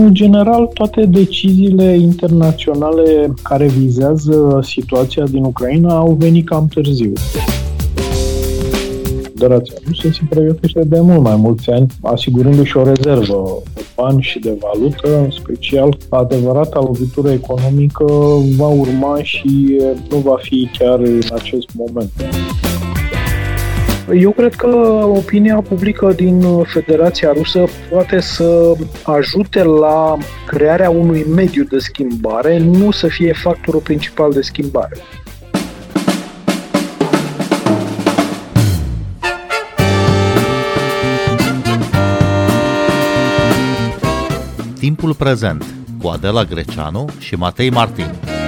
În general, toate deciziile internaționale care vizează situația din Ucraina au venit cam târziu. Federația Rusă se pregătește de mult mai mulți ani, asigurându-și o rezervă de bani și de valută, în special adevărata lovitură economică va urma și nu va fi chiar în acest moment. Eu cred că opinia publică din Federația Rusă poate să ajute la crearea unui mediu de schimbare, nu să fie factorul principal de schimbare. Timpul prezent cu Adela Greceanu și Matei Martin.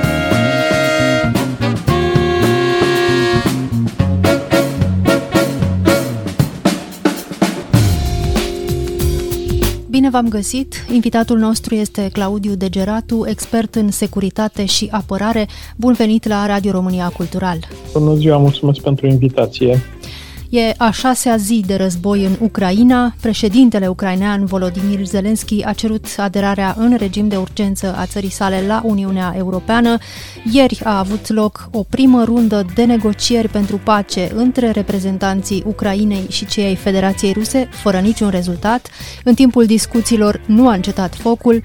V-am găsit! Invitatul nostru este Claudiu Degeratu, expert în securitate și apărare. Bun venit la Radio România Cultural! Bună ziua, mulțumesc pentru invitație! E a șasea zi de război în Ucraina. Președintele ucrainean Volodymyr Zelensky a cerut aderarea în regim de urgență a țării sale la Uniunea Europeană. Ieri a avut loc o primă rundă de negocieri pentru pace între reprezentanții Ucrainei și cei ai Federației Ruse, fără niciun rezultat. În timpul discuțiilor nu a încetat focul.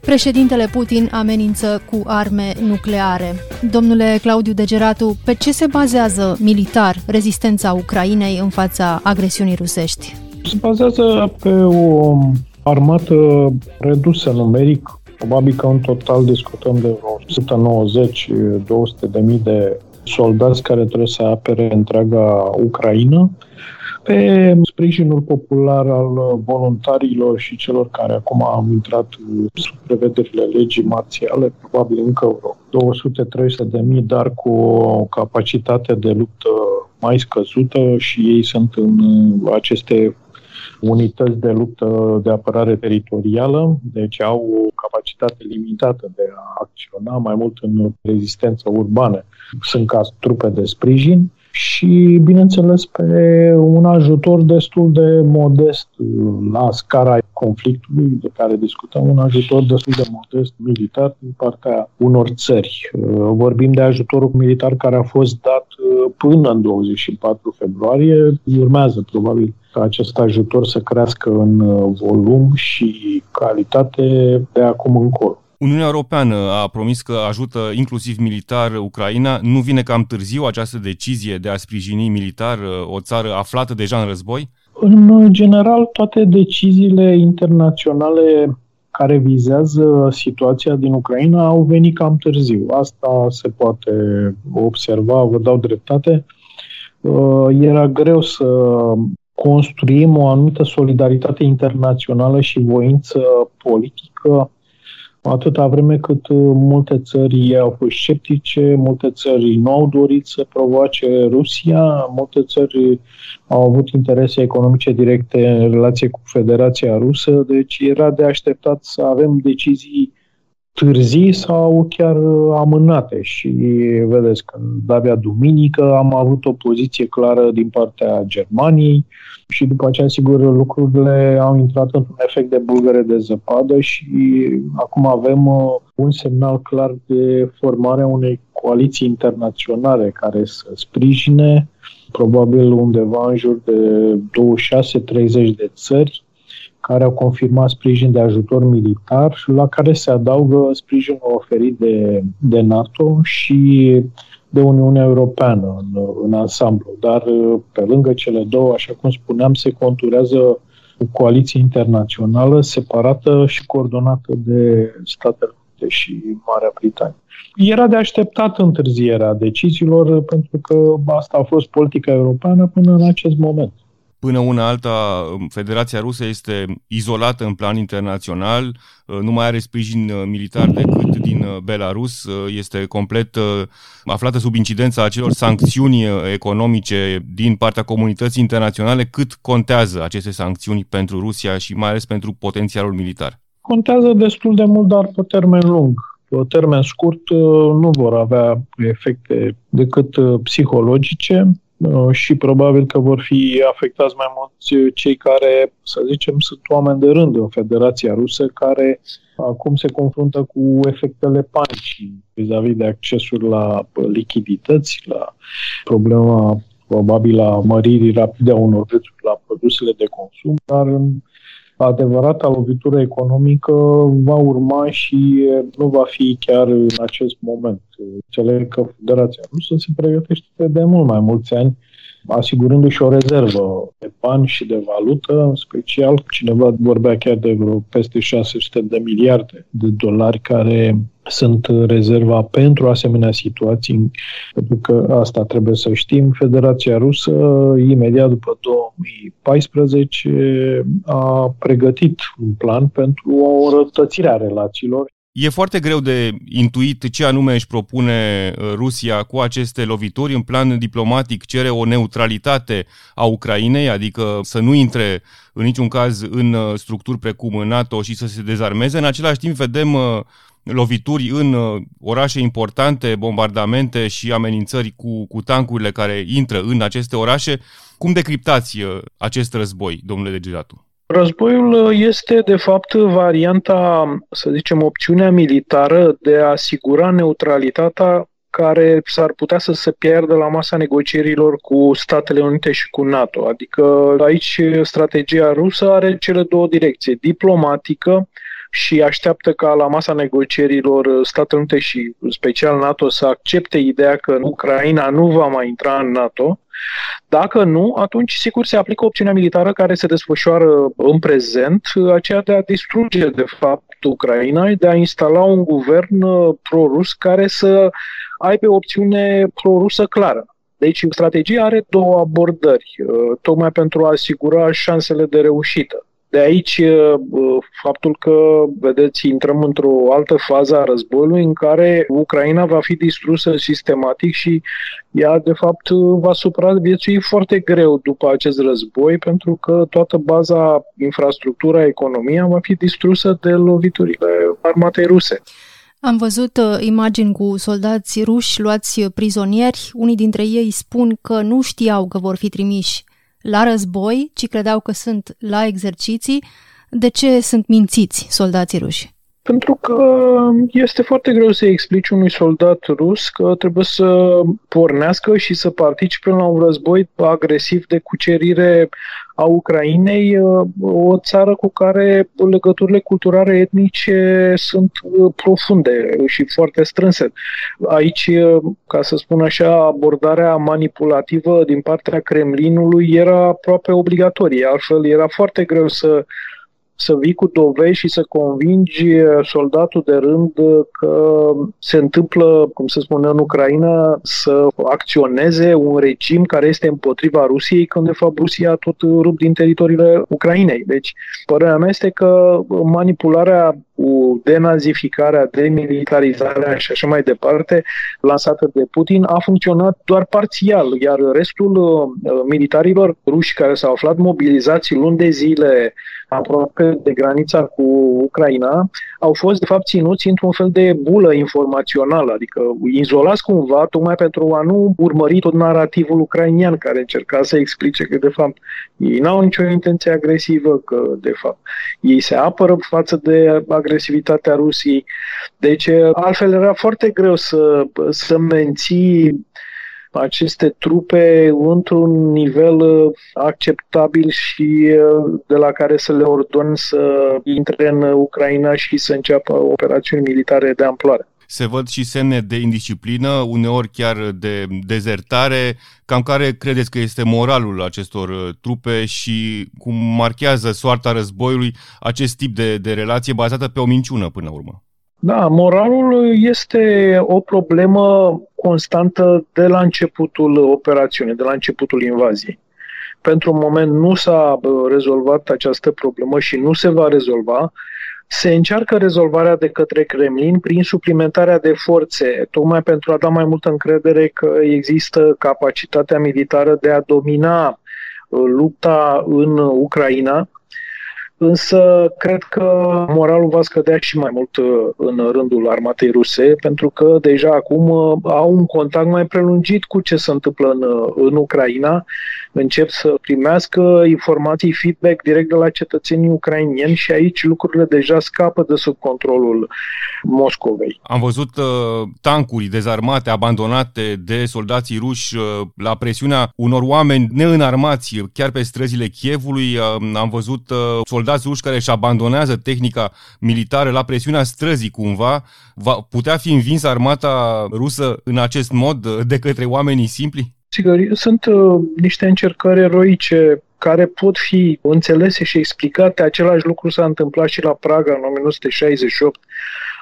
Președintele Putin amenință cu arme nucleare. Domnule Claudiu Degeratu, pe ce se bazează militar rezistența Ucrainei în fața agresiunii rusești? Se bazează pe o armată redusă numeric, probabil că în total discutăm de 190-200 de mii de soldați care trebuie să apere întreaga Ucraina pe sprijinul popular al voluntarilor și celor care acum au intrat sub prevederile legii marțiale, probabil încă vreo 200-300 de mii, dar cu o capacitate de luptă mai scăzută și ei sunt în aceste unități de luptă de apărare teritorială, deci au o capacitate limitată de a acționa mai mult în rezistență urbană. Sunt ca trupe de sprijin și, bineînțeles, pe un ajutor destul de modest la scara conflictului de care discutăm, un ajutor destul de modest militar din partea unor țări. Vorbim de ajutorul militar care a fost dat până în 24 februarie. Urmează, probabil, ca acest ajutor să crească în volum și calitate de acum încolo. Uniunea Europeană a promis că ajută inclusiv militar Ucraina. Nu vine cam târziu această decizie de a sprijini militar uh, o țară aflată deja în război? În general, toate deciziile internaționale care vizează situația din Ucraina au venit cam târziu. Asta se poate observa, vă dau dreptate. Uh, era greu să construim o anumită solidaritate internațională și voință politică atâta vreme cât uh, multe țări au fost sceptice, multe țări nu au dorit să provoace Rusia, multe țări au avut interese economice directe în relație cu Federația Rusă, deci era de așteptat să avem decizii târzii sau chiar uh, amânate. Și vedeți că abia duminică am avut o poziție clară din partea Germaniei și după aceea, sigur, lucrurile au intrat într-un efect de bulgăre de zăpadă și acum avem uh, un semnal clar de formarea unei coaliții internaționale care să sprijine probabil undeva în jur de 26-30 de țări care au confirmat sprijin de ajutor militar, la care se adaugă sprijinul oferit de, de NATO și de Uniunea Europeană în, în ansamblu. Dar pe lângă cele două, așa cum spuneam, se conturează o coaliție internațională separată și coordonată de Statele Unite și Marea Britanie. Era de așteptat întârzierea deciziilor pentru că asta a fost politica europeană până în acest moment. Până una alta, Federația Rusă este izolată în plan internațional, nu mai are sprijin uh, militar decât din uh, Belarus, uh, este complet aflată sub incidența acelor sancțiuni economice din partea comunității internaționale. Cât contează aceste sancțiuni pentru Rusia și mai ales pentru potențialul militar? Contează destul de mult, dar pe termen lung. Pe termen scurt nu vor avea efecte decât psihologice, și probabil că vor fi afectați mai mulți cei care, să zicem, sunt oameni de rând în Federația Rusă, care acum se confruntă cu efectele panicii vis-a-vis de accesul la lichidități, la problema probabil la măririi rapide a unor prețuri la produsele de consum, dar adevărata lovitură economică va urma și nu va fi chiar în acest moment. Înțeleg că Federația Rusă se pregătește de mult mai mulți ani asigurându-și o rezervă de bani și de valută, în special cineva vorbea chiar de vreo peste 600 de miliarde de dolari care sunt rezerva pentru asemenea situații, pentru că asta trebuie să știm. Federația Rusă, imediat după 2014, a pregătit un plan pentru o rătățire a relațiilor E foarte greu de intuit ce anume își propune uh, Rusia cu aceste lovituri. În plan diplomatic cere o neutralitate a Ucrainei, adică să nu intre în niciun caz în uh, structuri precum NATO și să se dezarmeze. În același timp vedem uh, lovituri în orașe importante, bombardamente și amenințări cu, cu tancurile care intră în aceste orașe. Cum decriptați acest război, domnule Degeratu? Războiul uh, este, de fapt, varianta, să zicem, opțiunea militară de a asigura neutralitatea care s-ar putea să se pierdă la masa negocierilor cu Statele Unite și cu NATO. Adică aici strategia rusă are cele două direcții, diplomatică și așteaptă ca la masa negocierilor Statele Unite și special NATO să accepte ideea că Ucraina nu va mai intra în NATO dacă nu, atunci sigur se aplică opțiunea militară care se desfășoară în prezent, aceea de a distruge de fapt Ucraina, de a instala un guvern uh, pro-rus care să aibă o opțiune pro-rusă clară. Deci strategia are două abordări, uh, tocmai pentru a asigura șansele de reușită. De aici uh, faptul că, vedeți, intrăm într-o altă fază a războiului în care Ucraina va fi distrusă sistematic și ea, de fapt, va supraviețui foarte greu după acest război, pentru că toată baza, infrastructura, economia va fi distrusă de loviturile armatei ruse. Am văzut uh, imagini cu soldați ruși luați prizonieri. Unii dintre ei spun că nu știau că vor fi trimiși la război, ci credeau că sunt la exerciții. De ce sunt mințiți soldații ruși? Pentru că este foarte greu să explici unui soldat rus că trebuie să pornească și să participe la un război agresiv de cucerire a Ucrainei, uh, o țară cu care legăturile culturale etnice sunt uh, profunde și foarte strânse. Aici, uh, ca să spun așa, abordarea manipulativă din partea Kremlinului era aproape obligatorie, altfel era foarte greu să să vii cu dovezi și să convingi soldatul de rând că se întâmplă, cum se spune în Ucraina, să acționeze un regim care este împotriva Rusiei, când de fapt Rusia tot rup din teritoriile Ucrainei. Deci, părerea mea este că manipularea cu denazificarea, demilitarizarea și așa mai departe, lansată de Putin, a funcționat doar parțial, iar restul uh, militarilor ruși care s-au aflat mobilizați luni de zile aproape de granița cu Ucraina, au fost de fapt ținuți într-un fel de bulă informațională, adică izolați cumva tocmai pentru a nu urmări tot narativul ucrainian care încerca să explice că de fapt ei n-au nicio intenție agresivă, că de fapt ei se apără față de agresivitatea Rusiei. Deci altfel era foarte greu să, să menții aceste trupe într-un nivel uh, acceptabil și uh, de la care să le ordon să intre în Ucraina și să înceapă operațiuni militare de amploare se văd și semne de indisciplină, uneori chiar de dezertare. Cam care credeți că este moralul acestor uh, trupe și cum marchează soarta războiului acest tip de, de relație bazată pe o minciună până la urmă? Da, moralul este o problemă constantă de la începutul operațiunii, de la începutul invaziei. Pentru un moment nu s-a rezolvat această problemă și nu se va rezolva. Se încearcă rezolvarea de către Kremlin prin suplimentarea de forțe, tocmai pentru a da mai multă încredere că există capacitatea militară de a domina uh, lupta în Ucraina, însă cred că moralul va scădea și mai mult uh, în rândul armatei ruse, pentru că deja acum uh, au un contact mai prelungit cu ce se întâmplă în, uh, în Ucraina, încep să primească informații, feedback direct de la cetățenii ucrainieni și aici lucrurile deja scapă de sub controlul Moscovei. Am văzut uh, tancuri dezarmate, abandonate de soldații ruși uh, la presiunea unor oameni neînarmați chiar pe străzile Chievului. Uh, am văzut uh, soldați ruși care își abandonează tehnica militară la presiunea străzii cumva. Va putea fi învinsă armata rusă în acest mod uh, de către oamenii simpli? Sigur, sunt uh, niște încercări eroice care pot fi înțelese și explicate. Același lucru s-a întâmplat și la Praga în 1968,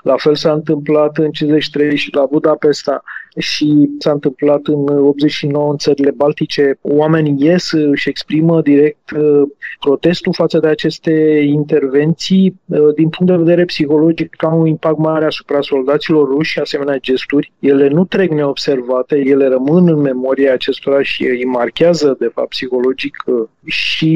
la fel s-a întâmplat în 53 și la Budapesta și s-a întâmplat în 89 în țările baltice. Oamenii ies, și exprimă direct uh, protestul față de aceste intervenții. Uh, din punct de vedere psihologic, au un impact mare asupra soldaților ruși și asemenea gesturi. Ele nu trec neobservate, ele rămân în memoria acestora și îi marchează, de fapt, psihologic uh, și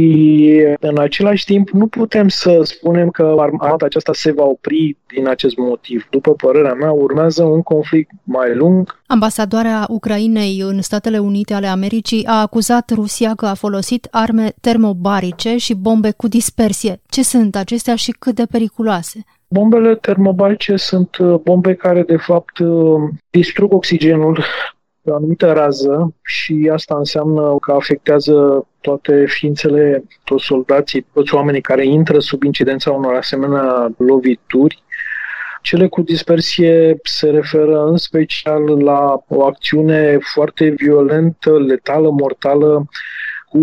în același timp nu putem să spunem că armata aceasta se va opri din acest motiv. După părerea mea, urmează un conflict mai lung. Ambasadoarea Ucrainei în Statele Unite ale Americii a acuzat Rusia că a folosit arme termobarice și bombe cu dispersie. Ce sunt acestea și cât de periculoase? Bombele termobarice sunt uh, bombe care, de fapt, uh, distrug oxigenul pe o anumită rază și asta înseamnă că afectează toate ființele, toți soldații, toți oamenii care intră sub incidența unor asemenea lovituri. Cele cu dispersie se referă în special la o acțiune foarte violentă, letală, mortală, cu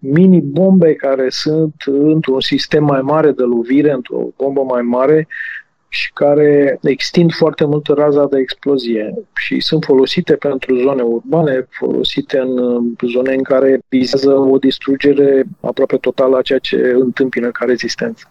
mini-bombe care sunt într-un sistem mai mare de lovire, într-o bombă mai mare, și care extind foarte mult raza de explozie și sunt folosite pentru zone urbane, folosite în zone în care vizează o distrugere aproape totală a ceea ce întâmpină ca rezistență.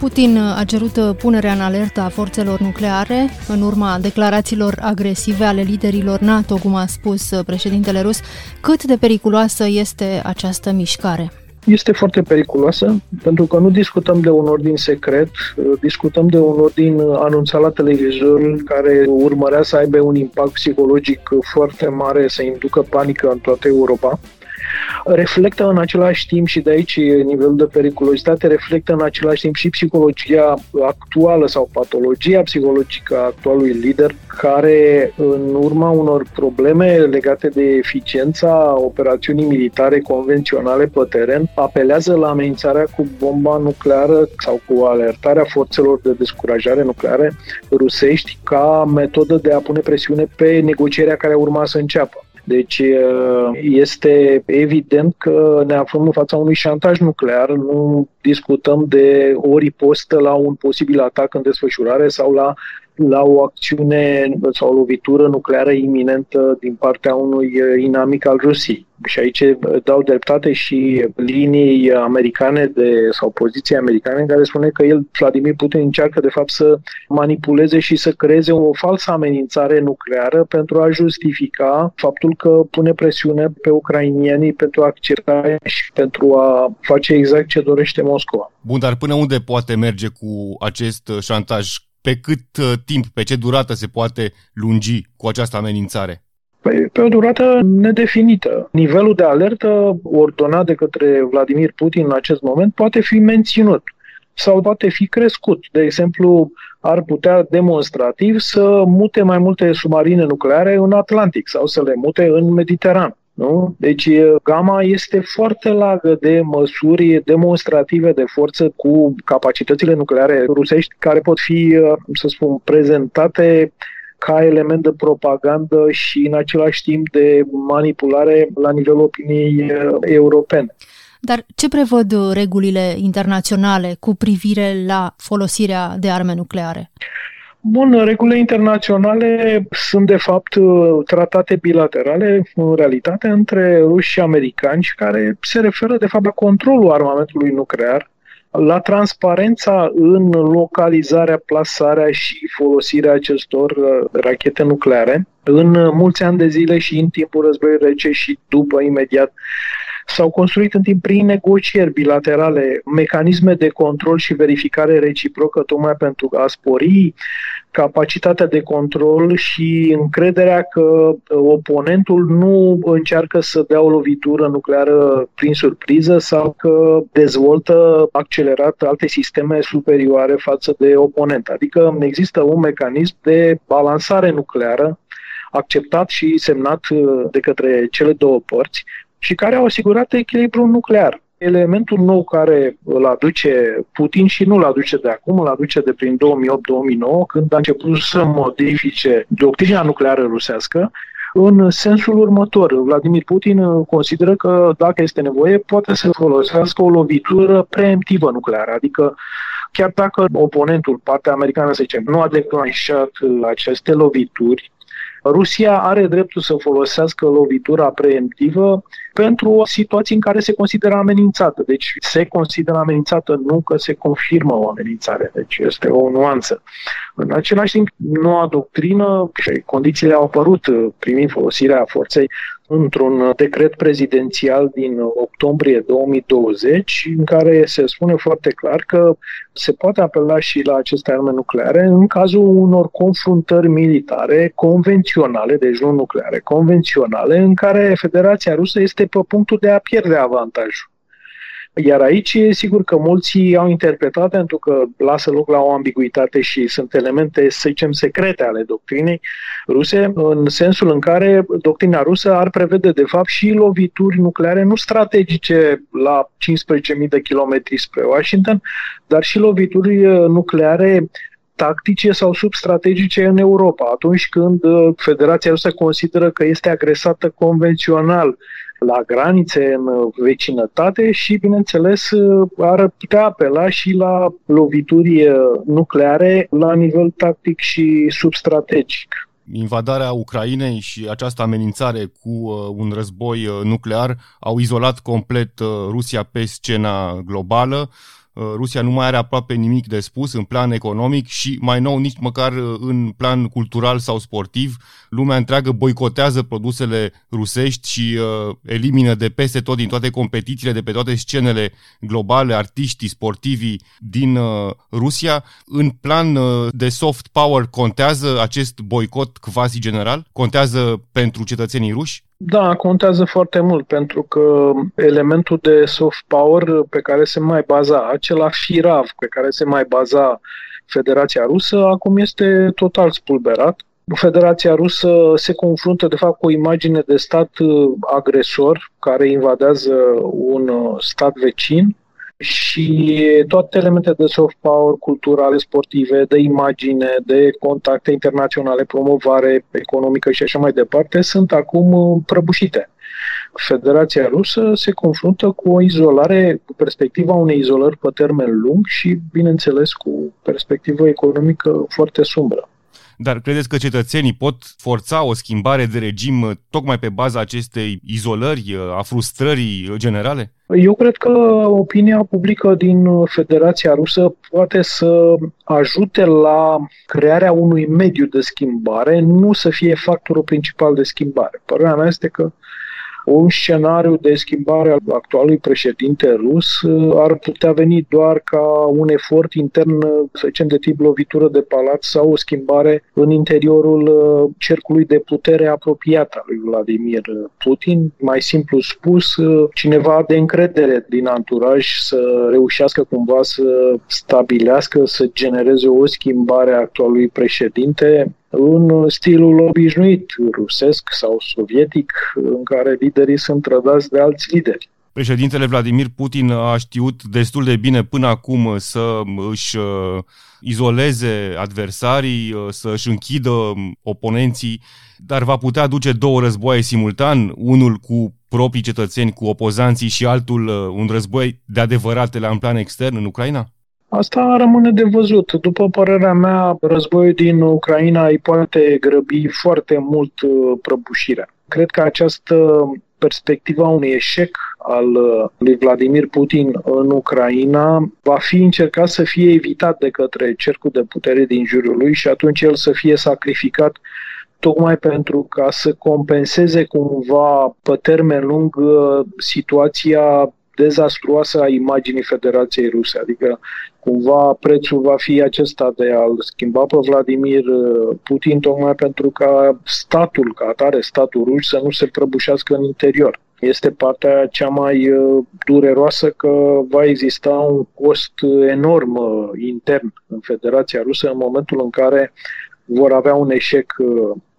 Putin a cerut punerea în alertă a forțelor nucleare în urma declarațiilor agresive ale liderilor NATO, cum a spus președintele rus. Cât de periculoasă este această mișcare? este foarte periculoasă, pentru că nu discutăm de un ordin secret, discutăm de un ordin anunțat la televizor care urmărea să aibă un impact psihologic foarte mare, să inducă panică în toată Europa reflectă în același timp și de aici nivelul de periculozitate, reflectă în același timp și psihologia actuală sau patologia psihologică a actualului lider, care în urma unor probleme legate de eficiența operațiunii militare convenționale pe teren, apelează la amenințarea cu bomba nucleară sau cu alertarea forțelor de descurajare nucleare rusești ca metodă de a pune presiune pe negocierea care urma să înceapă. Deci este evident că ne aflăm în fața unui șantaj nuclear, nu discutăm de o ripostă la un posibil atac în desfășurare sau la la o acțiune sau o lovitură nucleară iminentă din partea unui inamic al Rusiei. Și aici dau dreptate și linii americane de, sau poziții americane în care spune că el, Vladimir Putin, încearcă de fapt să manipuleze și să creeze o falsă amenințare nucleară pentru a justifica faptul că pune presiune pe ucrainienii pentru a accepta și pentru a face exact ce dorește Moscova. Bun, dar până unde poate merge cu acest șantaj? Pe cât uh, timp, pe ce durată se poate lungi cu această amenințare? Păi, pe o durată nedefinită. Nivelul de alertă ordonat de către Vladimir Putin în acest moment poate fi menținut sau poate fi crescut. De exemplu, ar putea demonstrativ să mute mai multe submarine nucleare în Atlantic sau să le mute în Mediteran. Nu? Deci gama este foarte largă de măsuri demonstrative de forță cu capacitățile nucleare rusești care pot fi, să spun, prezentate ca element de propagandă și în același timp de manipulare la nivelul opiniei europene. Dar ce prevăd regulile internaționale cu privire la folosirea de arme nucleare? Bun, regulile internaționale sunt de fapt tratate bilaterale în realitate între ruși și americani care se referă de fapt la controlul armamentului nuclear la transparența în localizarea, plasarea și folosirea acestor uh, rachete nucleare. În mulți ani de zile și în timpul războiului rece și după imediat S-au construit în timp prin negocieri bilaterale mecanisme de control și verificare reciprocă tocmai pentru a spori capacitatea de control și încrederea că oponentul nu încearcă să dea o lovitură nucleară prin surpriză sau că dezvoltă accelerat alte sisteme superioare față de oponent. Adică există un mecanism de balansare nucleară acceptat și semnat de către cele două părți, și care au asigurat echilibru nuclear. Elementul nou care îl aduce Putin și nu îl aduce de acum, îl aduce de prin 2008-2009, când a început să modifice doctrina nucleară rusească, în sensul următor. Vladimir Putin consideră că, dacă este nevoie, poate să folosească o lovitură preemptivă nucleară, adică chiar dacă oponentul, partea americană, să zicem, nu a declanșat aceste lovituri, Rusia are dreptul să folosească lovitura preemptivă pentru situații în care se consideră amenințată. Deci se consideră amenințată, nu că se confirmă o amenințare. Deci este o nuanță. În același timp, noua doctrină și condițiile au apărut primind folosirea forței într-un decret prezidențial din octombrie 2020, în care se spune foarte clar că se poate apela și la aceste arme nucleare în cazul unor confruntări militare convenționale, deci nu nucleare, convenționale, în care Federația Rusă este pe punctul de a pierde avantajul. Iar aici e sigur că mulți au interpretat pentru că lasă loc la o ambiguitate și sunt elemente, să zicem, secrete ale doctrinei ruse, în sensul în care doctrina rusă ar prevede de fapt și lovituri nucleare nu strategice la 15.000 de kilometri spre Washington, dar și lovituri nucleare tactice sau substrategice în Europa, atunci când Federația Rusă consideră că este agresată convențional la granițe în vecinătate și, bineînțeles, ar putea apela și la lovituri nucleare la nivel tactic și substrategic invadarea Ucrainei și această amenințare cu uh, un război uh, nuclear au izolat complet uh, Rusia pe scena globală. Uh, Rusia nu mai are aproape nimic de spus în plan economic și mai nou nici măcar uh, în plan cultural sau sportiv. Lumea întreagă boicotează produsele rusești și uh, elimină de peste tot din toate competițiile, de pe toate scenele globale, artiștii, sportivii din uh, Rusia. În plan uh, de soft power contează acest boicot quasi general? Contează pentru cetățenii ruși? Da, contează foarte mult, pentru că elementul de soft power pe care se mai baza, acela firav pe care se mai baza Federația Rusă, acum este total spulberat. Federația Rusă se confruntă, de fapt, cu o imagine de stat agresor care invadează un stat vecin și toate elemente de soft power culturale, sportive, de imagine, de contacte internaționale, promovare economică și așa mai departe, sunt acum prăbușite. Federația Rusă se confruntă cu o izolare, cu perspectiva unei izolări pe termen lung și, bineînțeles, cu perspectivă economică foarte sumbră. Dar credeți că cetățenii pot forța o schimbare de regim uh, tocmai pe baza acestei izolări, uh, a frustrării generale? Eu cred că opinia publică din Federația Rusă poate să ajute la crearea unui mediu de schimbare, nu să fie factorul principal de schimbare. Părerea mea este că un scenariu de schimbare al actualului președinte rus uh, ar putea veni doar ca un efort intern, uh, să zicem, de tip lovitură de palat sau o schimbare în interiorul uh, cercului de putere apropiat al lui Vladimir Putin. Mai simplu spus, cineva de încredere din anturaj să reușească cumva să stabilească, să genereze o schimbare a actualului președinte în stilul obișnuit rusesc sau sovietic, în care liderii sunt trădați de alți lideri. Președintele Vladimir Putin a știut destul de bine până acum să își uh, izoleze adversarii, uh, să își închidă oponenții, dar va putea duce două războaie simultan, unul cu proprii cetățeni, cu opozanții și altul uh, un război de adevăratele în plan extern în Ucraina? Asta rămâne de văzut. După părerea mea, războiul din Ucraina îi poate grăbi foarte mult uh, prăbușirea. Cred că această perspectiva unui eșec al uh, lui Vladimir Putin în Ucraina va fi încercat să fie evitat de către cercul de putere din jurul lui și atunci el să fie sacrificat tocmai pentru ca să compenseze cumva pe termen lung uh, situația dezastruoasă a imaginii Federației Ruse. Adică cumva prețul va fi acesta de a-l schimba pe Vladimir uh, Putin tocmai pentru ca statul, ca atare, statul rus, să nu se prăbușească în interior. Este partea cea mai uh, dureroasă că va exista un cost enorm intern în Federația Rusă în momentul în care vor avea un eșec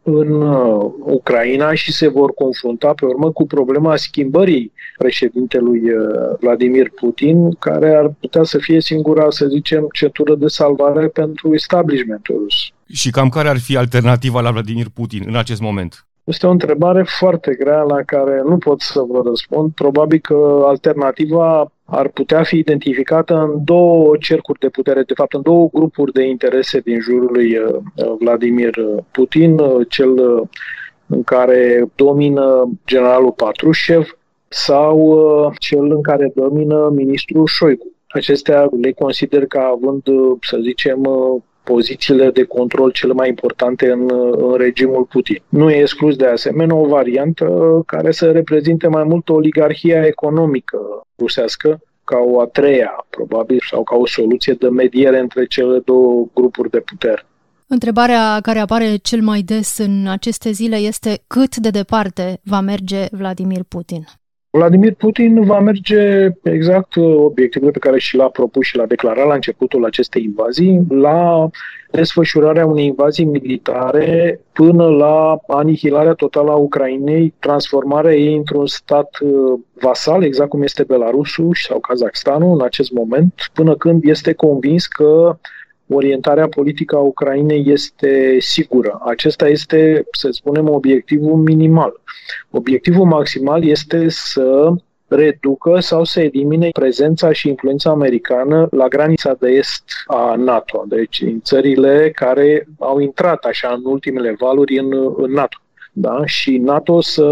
în uh, Ucraina și se vor confrunta pe urmă cu problema schimbării președintelui uh, Vladimir Putin, care ar putea să fie singura, să zicem, cetură de salvare pentru establishmentul rus. Și cam care ar fi alternativa la Vladimir Putin în acest moment? Este o întrebare foarte grea la care nu pot să vă răspund. Probabil că alternativa ar putea fi identificată în două cercuri de putere, de fapt în două grupuri de interese din jurul lui uh, Vladimir Putin, uh, cel uh, în care domină generalul Patrușev sau cel în care domină ministrul Șoigu. Acestea le consider ca având, să zicem, pozițiile de control cele mai importante în, în regimul Putin. Nu e exclus de asemenea o variantă care să reprezinte mai mult oligarhia economică rusească, ca o a treia, probabil, sau ca o soluție de mediere între cele două grupuri de putere. Întrebarea care apare cel mai des în aceste zile este cât de departe va merge Vladimir Putin. Vladimir Putin va merge exact uh, obiectivul pe care și l-a propus și l-a declarat la începutul acestei invazii, la desfășurarea unei invazii militare până la anihilarea totală a Ucrainei, transformarea ei într-un stat uh, vasal, exact cum este Belarusul sau Kazakhstanul în acest moment, până când este convins că orientarea politică a Ucrainei este sigură. Acesta este, să spunem, obiectivul minimal. Obiectivul maximal este să reducă sau să elimine prezența și influența americană la granița de est a NATO, deci în țările care au intrat așa în ultimele valuri în, în NATO. Da? Și NATO să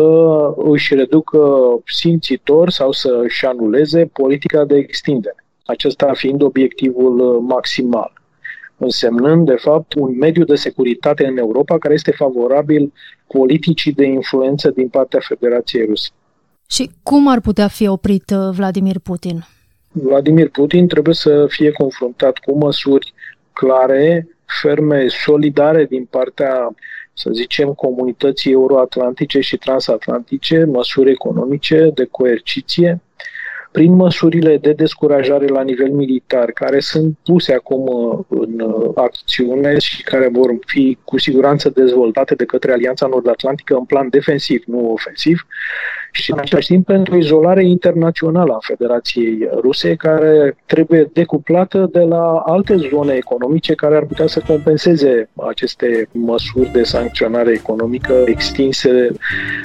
își reducă simțitor sau să își anuleze politica de extindere. Acesta fiind obiectivul maximal însemnând, de fapt, un mediu de securitate în Europa care este favorabil politicii de influență din partea Federației Ruse. Și cum ar putea fi oprit uh, Vladimir Putin? Vladimir Putin trebuie să fie confruntat cu măsuri clare, ferme, solidare din partea, să zicem, comunității euroatlantice și transatlantice, măsuri economice de coerciție, prin măsurile de descurajare la nivel militar, care sunt puse acum uh, în uh, acțiune și care vor fi cu siguranță dezvoltate de către Alianța Nord-Atlantică în plan defensiv, nu ofensiv, și în același timp pentru izolare internațională a Federației Ruse, care trebuie decuplată de la alte zone economice care ar putea să compenseze aceste măsuri de sancționare economică extinse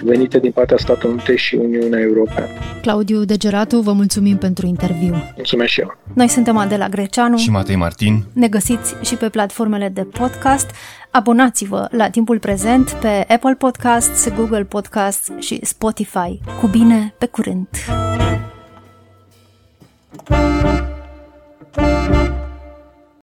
venite din partea Statelor Unite și Uniunea Europeană. Claudiu Degeratu, vă mulțumim pentru interviu. Mulțumesc și eu. Noi suntem Adela Greceanu și Matei Martin. Ne găsiți și pe platformele de podcast. Abonați-vă la timpul prezent pe Apple Podcasts, Google Podcasts și Spotify. Cu bine, pe curând! thank you